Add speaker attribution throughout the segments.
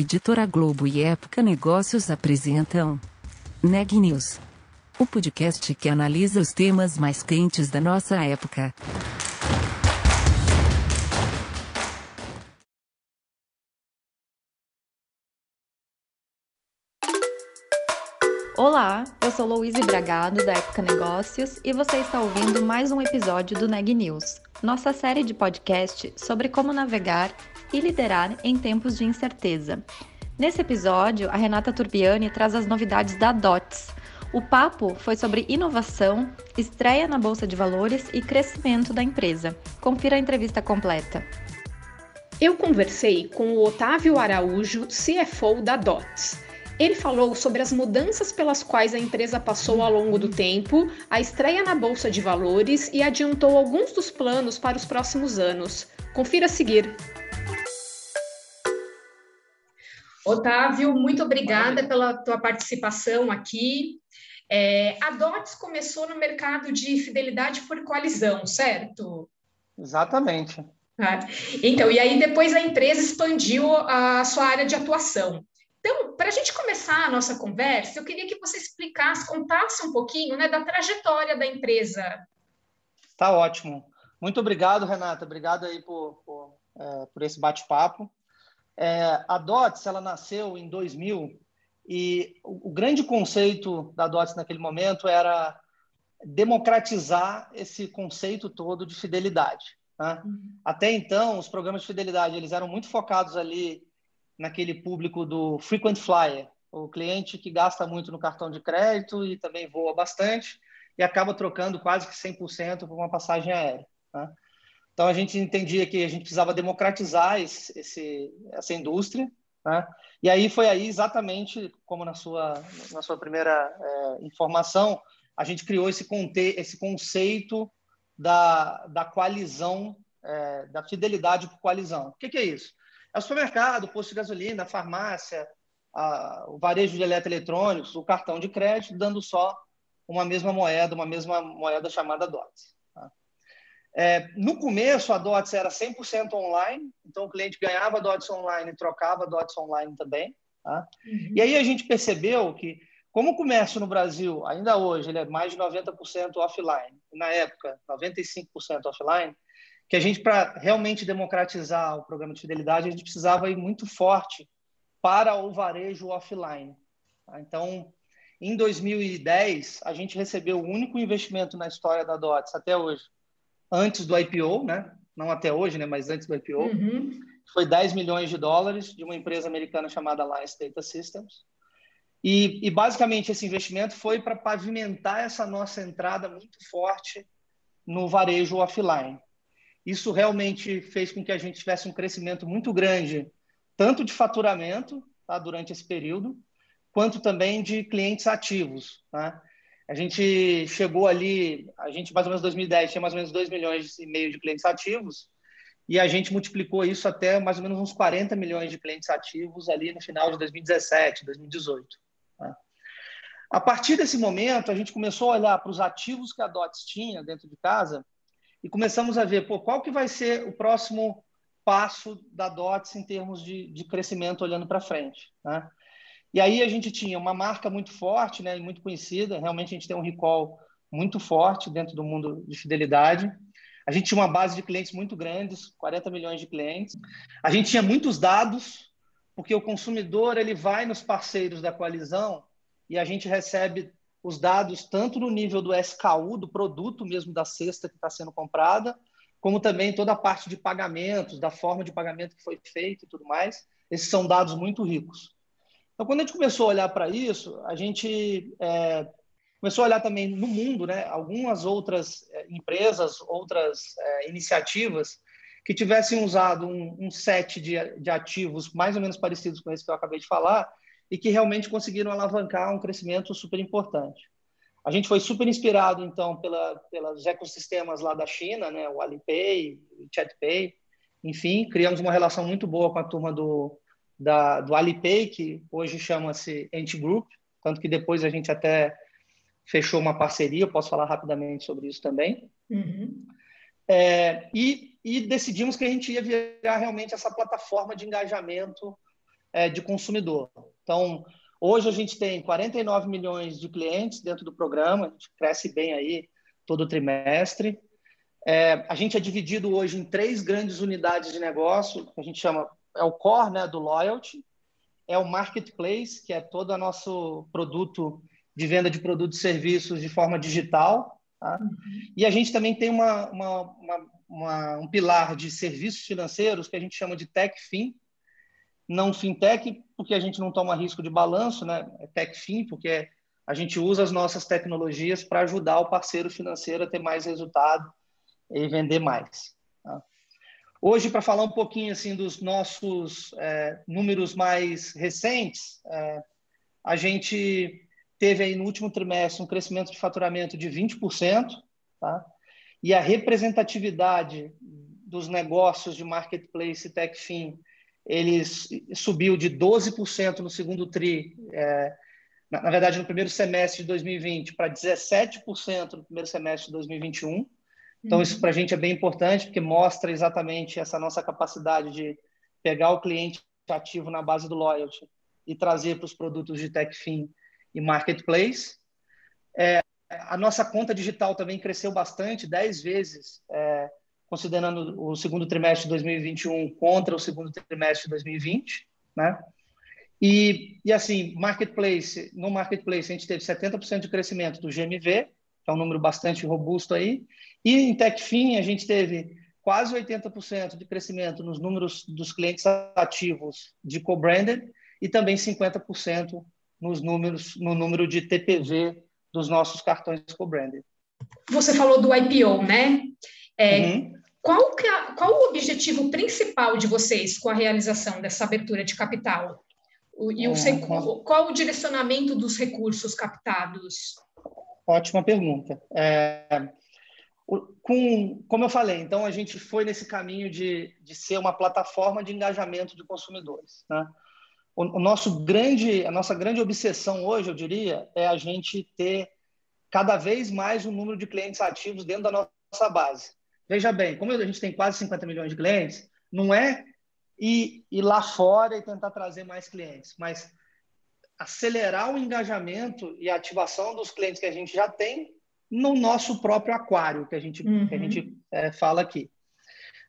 Speaker 1: Editora Globo e Época Negócios apresentam Neg News, o podcast que analisa os temas mais quentes da nossa época.
Speaker 2: Olá, eu sou Louise Bragado da Época Negócios e você está ouvindo mais um episódio do Neg News, nossa série de podcast sobre como navegar e liderar em tempos de incerteza. Nesse episódio, a Renata Turbiani traz as novidades da DOTS. O papo foi sobre inovação, estreia na Bolsa de Valores e crescimento da empresa. Confira a entrevista completa.
Speaker 3: Eu conversei com o Otávio Araújo, CFO da DOTS. Ele falou sobre as mudanças pelas quais a empresa passou ao longo do tempo, a estreia na Bolsa de Valores e adiantou alguns dos planos para os próximos anos. Confira a seguir. Otávio, muito obrigada pela tua participação aqui. É, a DOTS começou no mercado de fidelidade por coalizão, certo?
Speaker 4: Exatamente.
Speaker 3: Ah, então, e aí depois a empresa expandiu a sua área de atuação. Então, para a gente começar a nossa conversa, eu queria que você explicasse, contasse um pouquinho né, da trajetória da empresa.
Speaker 4: Tá ótimo. Muito obrigado, Renata. Obrigado aí por, por, é, por esse bate-papo. É, a DOTS ela nasceu em 2000 e o, o grande conceito da DOTS naquele momento era democratizar esse conceito todo de fidelidade. Né? Uhum. Até então, os programas de fidelidade eles eram muito focados ali naquele público do frequent flyer, o cliente que gasta muito no cartão de crédito e também voa bastante e acaba trocando quase que 100% por uma passagem aérea. Né? Então a gente entendia que a gente precisava democratizar esse, esse, essa indústria, né? E aí foi aí exatamente como na sua na sua primeira é, informação a gente criou esse conte esse conceito da, da coalizão é, da fidelidade por coalizão. O que, que, é isso? É o supermercado, o posto de gasolina, a farmácia, a, o varejo de eletroeletrônicos, o cartão de crédito, dando só uma mesma moeda, uma mesma moeda chamada DOTS. É, no começo, a DOTS era 100% online, então o cliente ganhava DOTS online e trocava DOTS online também. Tá? Uhum. E aí a gente percebeu que, como o comércio no Brasil, ainda hoje, ele é mais de 90% offline, na época, 95% offline, que a gente, para realmente democratizar o programa de fidelidade, a gente precisava ir muito forte para o varejo offline. Tá? Então, em 2010, a gente recebeu o único investimento na história da DOTS até hoje, antes do IPO, né? não até hoje, né? mas antes do IPO, uhum. foi 10 milhões de dólares de uma empresa americana chamada Alliance Data Systems. E, e basicamente esse investimento foi para pavimentar essa nossa entrada muito forte no varejo offline. Isso realmente fez com que a gente tivesse um crescimento muito grande, tanto de faturamento tá, durante esse período, quanto também de clientes ativos. Tá? A gente chegou ali, a gente mais ou menos em 2010 tinha mais ou menos 2 milhões e meio de clientes ativos, e a gente multiplicou isso até mais ou menos uns 40 milhões de clientes ativos ali no final de 2017, 2018. Né? A partir desse momento, a gente começou a olhar para os ativos que a DOTS tinha dentro de casa e começamos a ver pô, qual que vai ser o próximo passo da DOTS em termos de, de crescimento olhando para frente. Né? E aí a gente tinha uma marca muito forte, né, e muito conhecida. Realmente a gente tem um recall muito forte dentro do mundo de fidelidade. A gente tinha uma base de clientes muito grandes, 40 milhões de clientes. A gente tinha muitos dados, porque o consumidor ele vai nos parceiros da coalizão e a gente recebe os dados tanto no nível do SKU, do produto mesmo da cesta que está sendo comprada, como também toda a parte de pagamentos, da forma de pagamento que foi feito e tudo mais. Esses são dados muito ricos. Então, quando a gente começou a olhar para isso, a gente é, começou a olhar também no mundo, né, algumas outras é, empresas, outras é, iniciativas que tivessem usado um, um set de, de, ativos mais ou menos parecidos com esse que eu acabei de falar e que realmente conseguiram alavancar um crescimento super importante. A gente foi super inspirado, então, pela, pelos ecossistemas lá da China, né, o Alipay, o ChatPay, enfim, criamos uma relação muito boa com a turma do, da, do Alipay, que hoje chama-se Antigroup, tanto que depois a gente até fechou uma parceria, eu posso falar rapidamente sobre isso também. Uhum. É, e, e, decidimos que a gente ia virar realmente essa plataforma de engajamento é, de consumidor. Então, hoje a gente tem 49 milhões de clientes dentro do programa, a gente cresce bem aí todo trimestre. É, a gente é dividido hoje em três grandes unidades de negócio, que a gente chama, é o core né, do Loyalty, é o Marketplace, que é todo o nosso produto de venda de produtos e serviços de forma digital. Tá? E a gente também tem uma, uma, uma, uma, um pilar de serviços financeiros que a gente chama de TechFin, não fintech, porque a gente não toma risco de balanço, né? É TechFin, porque a gente usa as nossas tecnologias para ajudar o parceiro financeiro a ter mais resultado e vender mais. Hoje, para falar um pouquinho assim dos nossos é, números mais recentes, é, a gente teve aí no último trimestre um crescimento de faturamento de 20%, tá? e a representatividade dos negócios de marketplace e TechFin ele subiu de 12% no segundo TRI, é, na, na, verdade, no primeiro semestre de 2020, para 17% no primeiro semestre de 2021. Então, isso para a gente é bem importante, porque mostra exatamente essa nossa capacidade de pegar o cliente ativo na base do loyalty e trazer para os produtos de TechFin e Marketplace. É, a nossa conta digital também cresceu bastante, 10 vezes, é, considerando o segundo trimestre de 2021 contra o segundo trimestre de 2020, né? E, e assim, marketplace, no marketplace a gente teve 70% de crescimento do GMV, que é um número bastante robusto aí, e em TechFin a gente teve quase 80% de crescimento nos números dos clientes ativos de co-branded e também 50% nos números no número de TPV dos nossos cartões co-branded.
Speaker 3: Você falou do IPO, né? É, uhum. qual, é, qual o objetivo principal de vocês com a realização dessa abertura de capital? E o, uhum. qual o direcionamento dos recursos captados?
Speaker 4: Ótima pergunta. É, com, como eu falei, então a gente foi nesse caminho de, de ser uma plataforma de engajamento de consumidores. Né? O, o, nosso grande, a nossa grande obsessão hoje, eu diria, é a gente ter cada vez mais um número de clientes ativos dentro da nossa base. Veja bem, como a gente tem quase 50 milhões de clientes, não é ir, ir lá fora e tentar trazer mais clientes, mas acelerar o engajamento e a ativação dos clientes que a gente já tem no nosso próprio aquário, que a gente, uhum. que a gente é, fala aqui.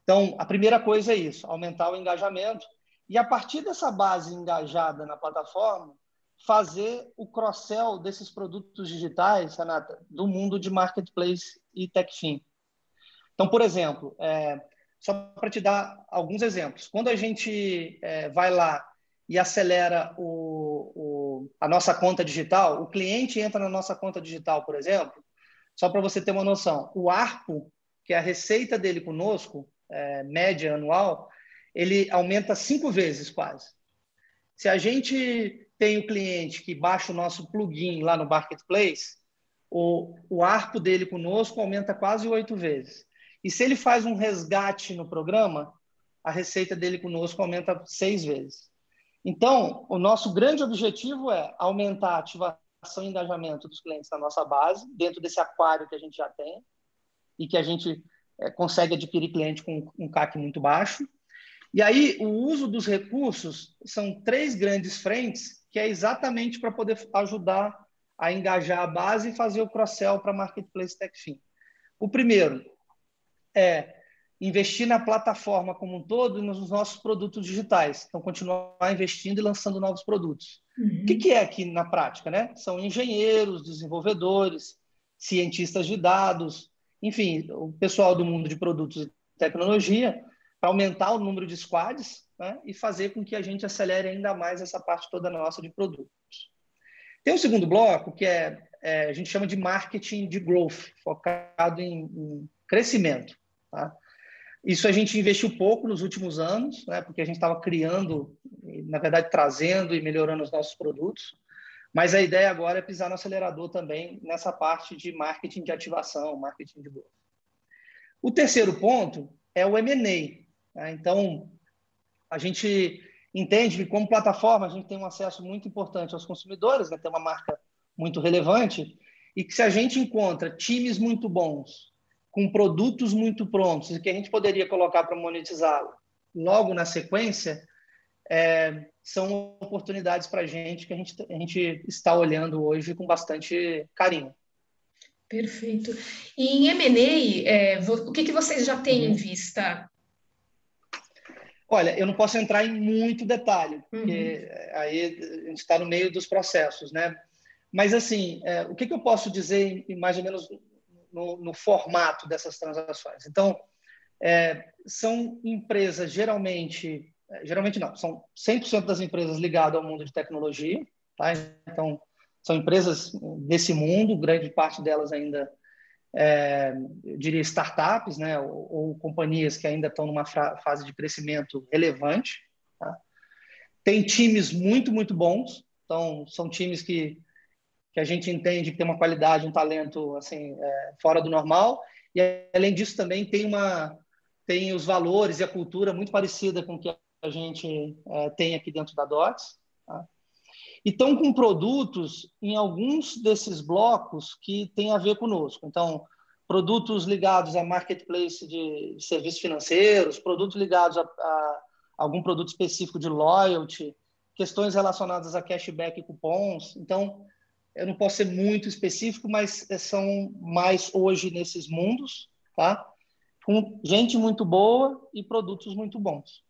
Speaker 4: Então, a primeira coisa é isso, aumentar o engajamento e, a partir dessa base engajada na plataforma, fazer o cross-sell desses produtos digitais, Renata, do mundo de marketplace e techfin. Então, por exemplo, é, só para te dar alguns exemplos, quando a gente é, vai lá e acelera o, o, a nossa conta digital, o cliente entra na nossa conta digital, por exemplo, só para você ter uma noção, o ARPO, que é a receita dele conosco, é, média anual, ele aumenta cinco vezes quase. Se a gente tem o cliente que baixa o nosso plugin lá no Marketplace, o, o ARPO dele conosco aumenta quase oito vezes. E se ele faz um resgate no programa, a receita dele conosco aumenta seis vezes. Então, o nosso grande objetivo é aumentar a ativação e engajamento dos clientes na nossa base, dentro desse aquário que a gente já tem, e que a gente é, consegue adquirir cliente com um CAC muito baixo. E aí, o uso dos recursos são três grandes frentes, que é exatamente para poder ajudar a engajar a base e fazer o cross-sell para Marketplace TechFin. O primeiro é investir na plataforma como um todo e nos nossos produtos digitais. Então, continuar investindo e lançando novos produtos. Uhum. O que, que é aqui na prática? Né? São engenheiros, desenvolvedores, cientistas de dados, enfim, o pessoal do mundo de produtos e tecnologia, para aumentar o número de squads né? e fazer com que a gente acelere ainda mais essa parte toda nossa de produtos. Tem um segundo bloco, que é, é, a gente chama de marketing de growth, focado em, em crescimento. Tá? Isso a gente investiu pouco nos últimos anos, né, porque a gente estava criando, na verdade, trazendo e melhorando os nossos produtos. Mas a ideia agora é pisar no acelerador também nessa parte de marketing de ativação, marketing de growth. O terceiro ponto é o M&A. Né? Então, a gente entende que, como plataforma, a gente tem um acesso muito importante aos consumidores, né? tem uma marca muito relevante, e que se a gente encontra times muito bons com produtos muito prontos e que a gente poderia colocar para monetizá-lo logo na sequência, é, são oportunidades para a gente que a gente, está olhando hoje com bastante carinho.
Speaker 3: Perfeito. E em M&A, é, o que, que vocês já têm uhum. em vista?
Speaker 4: Olha, eu não posso entrar em muito detalhe, porque uhum. aí a gente está no meio dos processos, né? Mas, assim, é, o que, que, eu posso dizer mais ou menos no, no formato dessas transações? Então, é, são empresas geralmente, é, geralmente não, são 100% das empresas ligadas ao mundo de tecnologia, tá? Então, são empresas desse mundo, grande parte delas ainda, é, eu diria, startups, né? Ou, ou, companhias que ainda estão numa fase de crescimento relevante. Tá? Tem times muito, muito bons, então, são times que que a gente entende que tem uma qualidade, um talento assim é, fora do normal e além disso também tem uma tem os valores e a cultura muito parecida com o que a gente é, tem aqui dentro da DOTS. Tá? E estão com produtos em alguns desses blocos que têm a ver conosco. Então, produtos ligados a marketplace de serviços financeiros, produtos ligados a, a algum produto específico de loyalty, questões relacionadas a cashback e cupons. Então, eu não posso ser muito específico, mas são mais hoje nesses mundos, tá? com gente muito boa e produtos muito bons.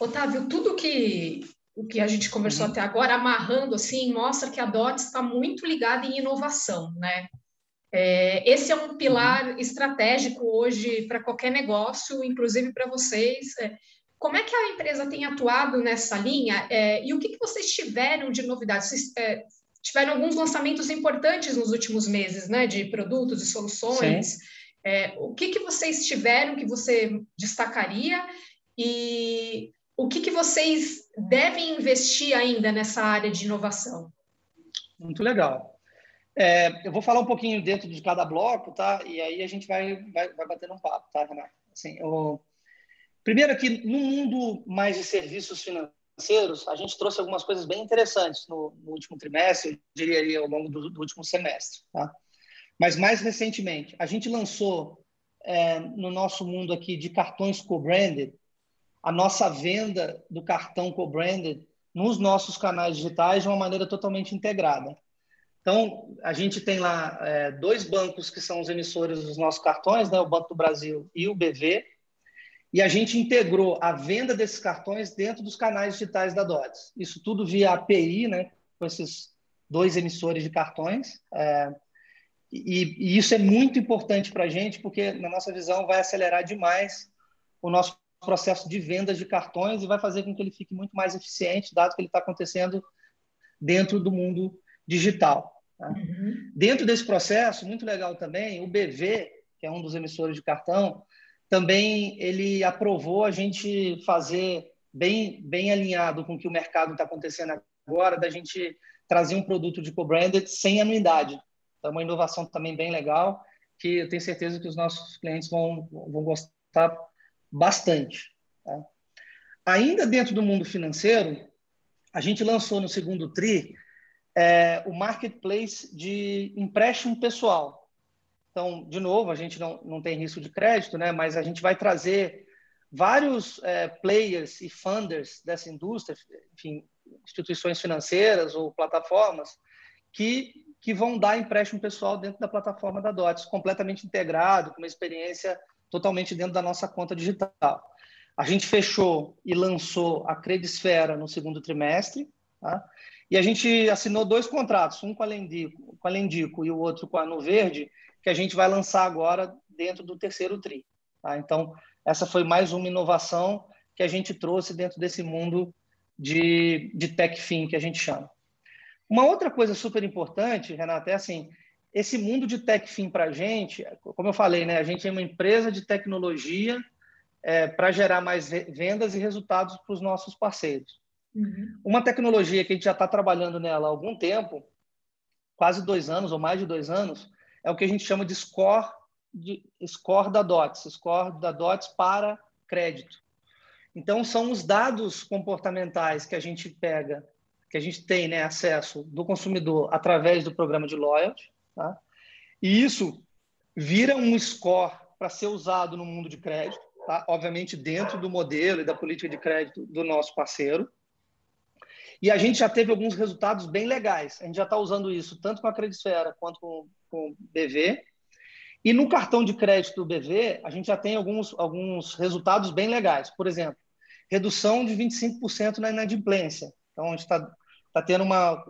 Speaker 3: Otávio, tudo que o que a gente conversou uhum. até agora, amarrando assim, mostra que a DOT está muito ligada em inovação, né? É, esse é um pilar uhum. estratégico hoje para qualquer negócio, inclusive para vocês. É, como é que a empresa tem atuado nessa linha é, e o que, que, vocês tiveram de novidades? Vocês é, tiveram alguns lançamentos importantes nos últimos meses, né, de produtos e soluções. É, o que, que vocês tiveram que você destacaria e o que, que vocês devem investir ainda nessa área de inovação?
Speaker 4: Muito legal. É, eu vou falar um pouquinho dentro de cada bloco, tá? E aí a gente vai, vai, vai batendo um papo, tá, Renato? Assim, eu... Primeiro aqui, no mundo mais de serviços financeiros, a gente trouxe algumas coisas bem interessantes no, no último trimestre, eu diria aí, ao longo do, do último semestre, tá? Mas mais recentemente, a gente lançou é, no nosso mundo aqui de cartões co-branded, a nossa venda do cartão co-branded nos nossos canais digitais de uma maneira totalmente integrada. Então, a gente tem lá é, dois bancos que são os emissores dos nossos cartões, né, o Banco do Brasil e o BV, e a gente integrou a venda desses cartões dentro dos canais digitais da DOTS. Isso tudo via API, né, com esses dois emissores de cartões. É, e, e isso é muito importante para a gente, porque, na nossa visão, vai acelerar demais o nosso processo de vendas de cartões e vai fazer com que ele fique muito mais eficiente, dado que ele está acontecendo dentro do mundo digital. Tá? Uhum. Dentro desse processo, muito legal também, o BV, que é um dos emissores de cartão, também ele aprovou a gente fazer bem, bem alinhado com o que o mercado está acontecendo agora, da gente trazer um produto de co-branded sem anuidade. É uma inovação também bem legal, que eu tenho certeza que os nossos clientes vão, vão gostar bastante. Tá? Ainda dentro do mundo financeiro, a gente lançou no segundo TRI é, o marketplace de empréstimo pessoal. Então, de novo, a gente não, não tem risco de crédito, né? mas a gente vai trazer vários é, players e funders dessa indústria, enfim, instituições financeiras ou plataformas, que que vão dar empréstimo pessoal dentro da plataforma da DOTS, completamente integrado, com uma experiência totalmente dentro da nossa conta digital. A gente fechou e lançou a Credisfera no segundo trimestre, tá? E a gente assinou dois contratos, um com a Lendico, com a Lendico e o outro com a No Verde, que a gente vai lançar agora dentro do terceiro TRI. Tá? Então, essa foi mais uma inovação que a gente trouxe dentro desse mundo de, de tech fin que a gente chama. Uma outra coisa super importante, Renata, é assim, esse mundo de tech fin para a gente, como eu falei, né, a gente é uma empresa de tecnologia é, para gerar mais vendas e resultados para os nossos parceiros. Uhum. Uma tecnologia que a gente já está trabalhando nela há algum tempo, quase dois anos ou mais de dois anos, é o que a gente chama de score, de, score da DOTS, score da DOTS para crédito. Então, são os dados comportamentais que a gente pega que a gente tem né, acesso do consumidor através do programa de loyalty, tá? e isso vira um score para ser usado no mundo de crédito, tá? obviamente dentro do modelo e da política de crédito do nosso parceiro. E a gente já teve alguns resultados bem legais. A gente já está usando isso tanto com a Credisfera quanto com, com o BV. E no cartão de crédito do BV, a gente já tem alguns, alguns resultados bem legais. Por exemplo, redução de 25% na inadimplência. Então, a gente está tá tendo uma,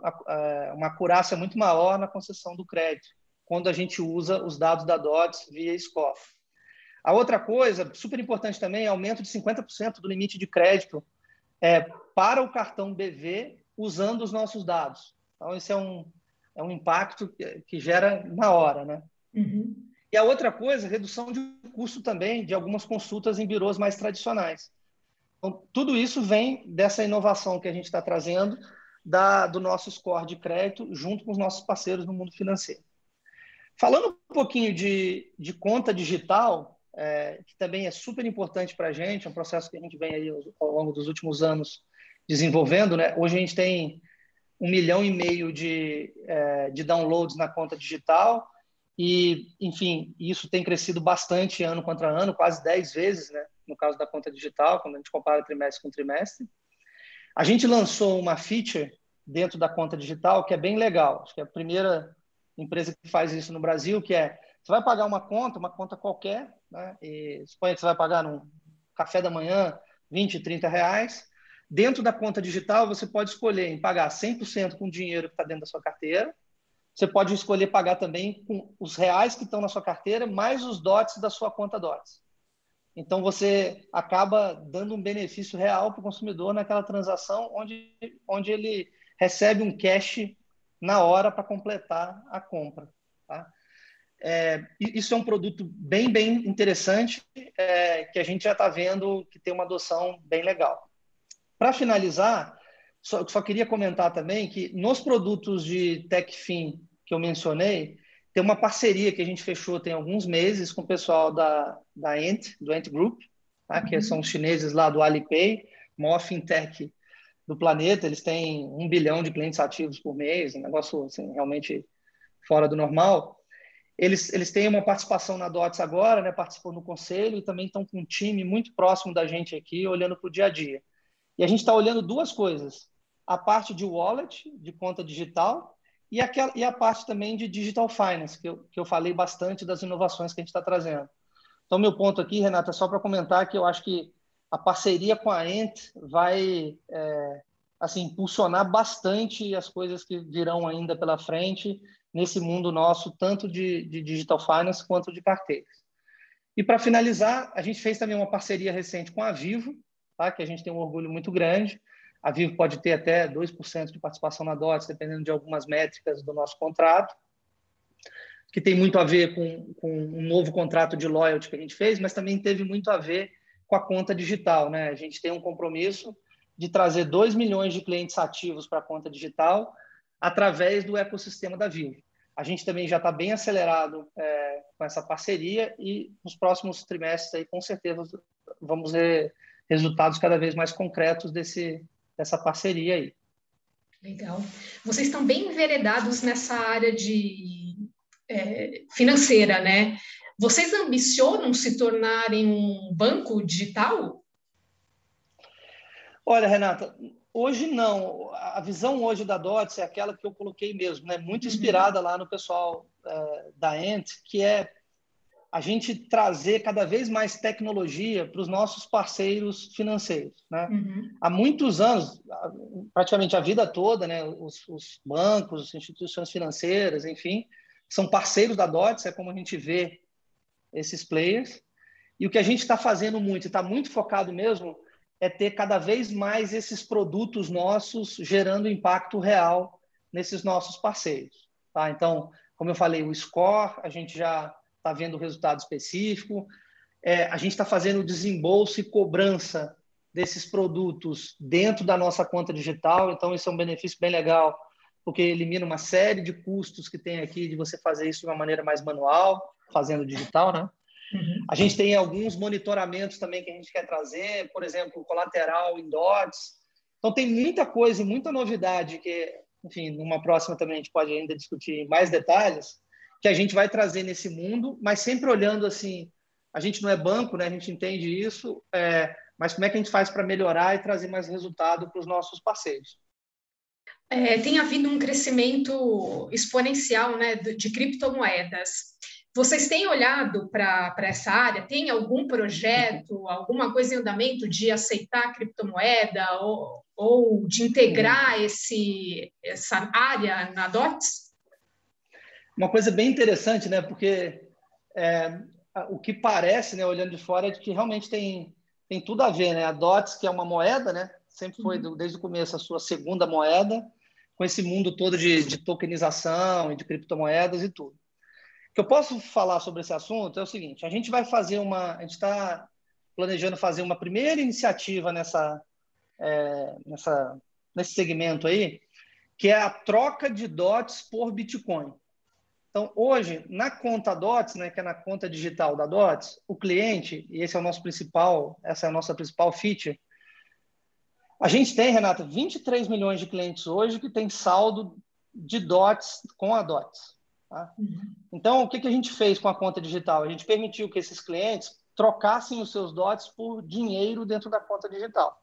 Speaker 4: uma acurácia muito maior na concessão do crédito, quando a gente usa os dados da DOTS via SCOF. A outra coisa, super importante também, é aumento de 50% do limite de crédito é, para o cartão BV usando os nossos dados. Então, esse é um, é um impacto que, que gera na hora, né? Uhum. E a outra coisa, redução de custo também de algumas consultas em birôs mais tradicionais. Então, tudo isso vem dessa inovação que a gente está trazendo da, do nosso score de crédito junto com os nossos parceiros no mundo financeiro. Falando um pouquinho de, de conta digital, é, que também é super importante para a gente, é um processo que a gente vem aí ao longo dos últimos anos desenvolvendo. Né? Hoje a gente tem um milhão e meio de, é, de downloads na conta digital e, enfim, isso tem crescido bastante ano contra ano, quase 10 vezes, né? no caso da conta digital, quando a gente compara trimestre com trimestre. A gente lançou uma feature dentro da conta digital que é bem legal. Acho que é a primeira empresa que faz isso no Brasil, que é você vai pagar uma conta, uma conta qualquer, né? E suponha que você vai pagar num café da manhã 20, 30 reais. Dentro da conta digital, você pode escolher em pagar 100% com o dinheiro que está dentro da sua carteira. Você pode escolher pagar também com os reais que estão na sua carteira, mais os DOTs da sua conta DOTs. Então, você acaba dando um benefício real para o consumidor naquela transação onde, onde ele recebe um cash na hora para completar a compra. É, isso é um produto bem, bem interessante, é, que a gente já está vendo que tem uma adoção bem legal. Para finalizar, só, só, queria comentar também que nos produtos de TechFin que eu mencionei, tem uma parceria que a gente fechou tem alguns meses com o pessoal da, da Ant, do Ant Group, tá? que uhum. são os chineses lá do Alipay, maior fintech do planeta. Eles têm um bilhão de clientes ativos por mês, um negócio assim, realmente fora do normal. Eles, eles têm uma participação na DOTS agora, né, participam no conselho e também estão com um time muito próximo da gente aqui, olhando para o dia a dia. E a gente está olhando duas coisas: a parte de wallet, de conta digital, e, aquela, e a parte também de digital finance, que eu, que eu falei bastante das inovações que a gente está trazendo. Então, meu ponto aqui, Renata, é só para comentar que eu acho que a parceria com a Ent vai é, assim impulsionar bastante as coisas que virão ainda pela frente nesse mundo nosso, tanto de, de digital finance quanto de carteiras. E para finalizar, a gente fez também uma parceria recente com a Vivo, tá? que a gente tem um orgulho muito grande. A Vivo pode ter até 2% de participação na DOTS, dependendo de algumas métricas do nosso contrato, que tem muito a ver com, com um novo contrato de loyalty que a gente fez, mas também teve muito a ver com a conta digital. Né? A gente tem um compromisso de trazer 2 milhões de clientes ativos para a conta digital através do ecossistema da Vivo. A gente também já está bem acelerado é, com essa parceria e nos próximos trimestres aí, com certeza vamos ver resultados cada vez mais concretos desse, dessa parceria aí.
Speaker 3: Legal. Vocês estão bem enveredados nessa área de é, financeira, né? Vocês ambicionam se tornarem um banco digital?
Speaker 4: Olha, Renata, Hoje não. A visão hoje da DOTS é aquela que eu coloquei mesmo, né? muito uhum. inspirada lá no pessoal é, da Ent, que é a gente trazer cada vez mais tecnologia para os nossos parceiros financeiros. Né? Uhum. Há muitos anos, praticamente a vida toda, né? os, os bancos, as instituições financeiras, enfim, são parceiros da DOTS, é como a gente vê esses players. E o que a gente está fazendo muito, está muito focado mesmo é ter cada vez mais esses produtos nossos gerando impacto real nesses nossos parceiros. Tá? Então, como eu falei, o score, a gente já está vendo o resultado específico, é, a gente está fazendo desembolso e cobrança desses produtos dentro da nossa conta digital, então isso é um benefício bem legal, porque elimina uma série de custos que tem aqui de você fazer isso de uma maneira mais manual, fazendo digital, né? Uhum. A gente tem alguns monitoramentos também que a gente quer trazer, por exemplo, colateral em DOTs. Então, tem muita coisa e muita novidade que, enfim, numa próxima também a gente pode ainda discutir mais detalhes, que a gente vai trazer nesse mundo, mas sempre olhando assim, A gente não é banco, né? A gente entende isso, é, mas como é que a gente faz para melhorar e trazer mais resultado para os nossos parceiros?
Speaker 3: É, tem havido um crescimento exponencial né, de criptomoedas. Vocês têm olhado para essa área? Tem algum projeto, alguma coisa em andamento de aceitar criptomoeda ou, ou de integrar esse, essa área na DOTS?
Speaker 4: Uma coisa bem interessante, né? Porque é, o que parece, né, olhando de fora, é que realmente tem, tem tudo a ver, né? A DOTS, que é uma moeda, né? Sempre foi, uhum. desde o começo, a sua segunda moeda, com esse mundo todo de, de tokenização e de criptomoedas e tudo que eu posso falar sobre esse assunto é o seguinte: a gente vai fazer uma, a gente está planejando fazer uma primeira iniciativa nessa, é, nessa, nesse segmento aí, que é a troca de DOTs por Bitcoin. Então, hoje, na conta DOTs, né, que é na conta digital da DOTs, o cliente, e esse é o nosso principal, essa é a nossa principal feature, a gente tem, Renata, 23 milhões de clientes hoje que tem saldo de DOTs com a DOTs. Tá? Uhum. Então, o que, que a gente fez com a conta digital? A gente permitiu que esses clientes trocassem os seus DOTs por dinheiro dentro da conta digital.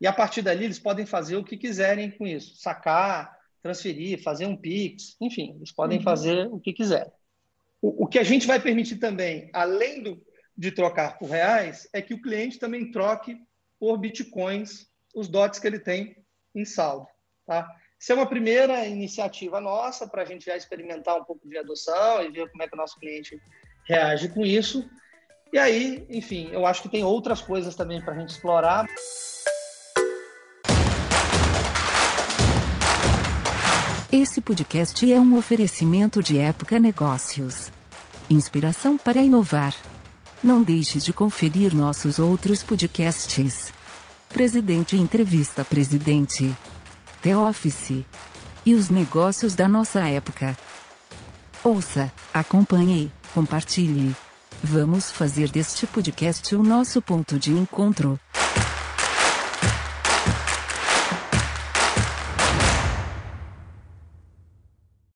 Speaker 4: E a partir dali, eles podem fazer o que quiserem com isso: sacar, transferir, fazer um PIX, enfim, eles podem uhum. fazer o que quiserem. O, o, que a gente vai permitir também, além do, de trocar por reais, é que o cliente também troque por bitcoins os DOTs que ele tem em saldo. Tá? Isso é uma primeira iniciativa nossa para a gente já experimentar um pouco de adoção e ver como é que o nosso cliente reage com isso. E aí, enfim, eu acho que tem outras coisas também para a gente explorar.
Speaker 1: Esse podcast é um oferecimento de Época Negócios. Inspiração para inovar. Não deixe de conferir nossos outros podcasts. Presidente Entrevista Presidente. The Office e os negócios da nossa época. Ouça, acompanhe, compartilhe. Vamos fazer deste podcast o nosso ponto de encontro.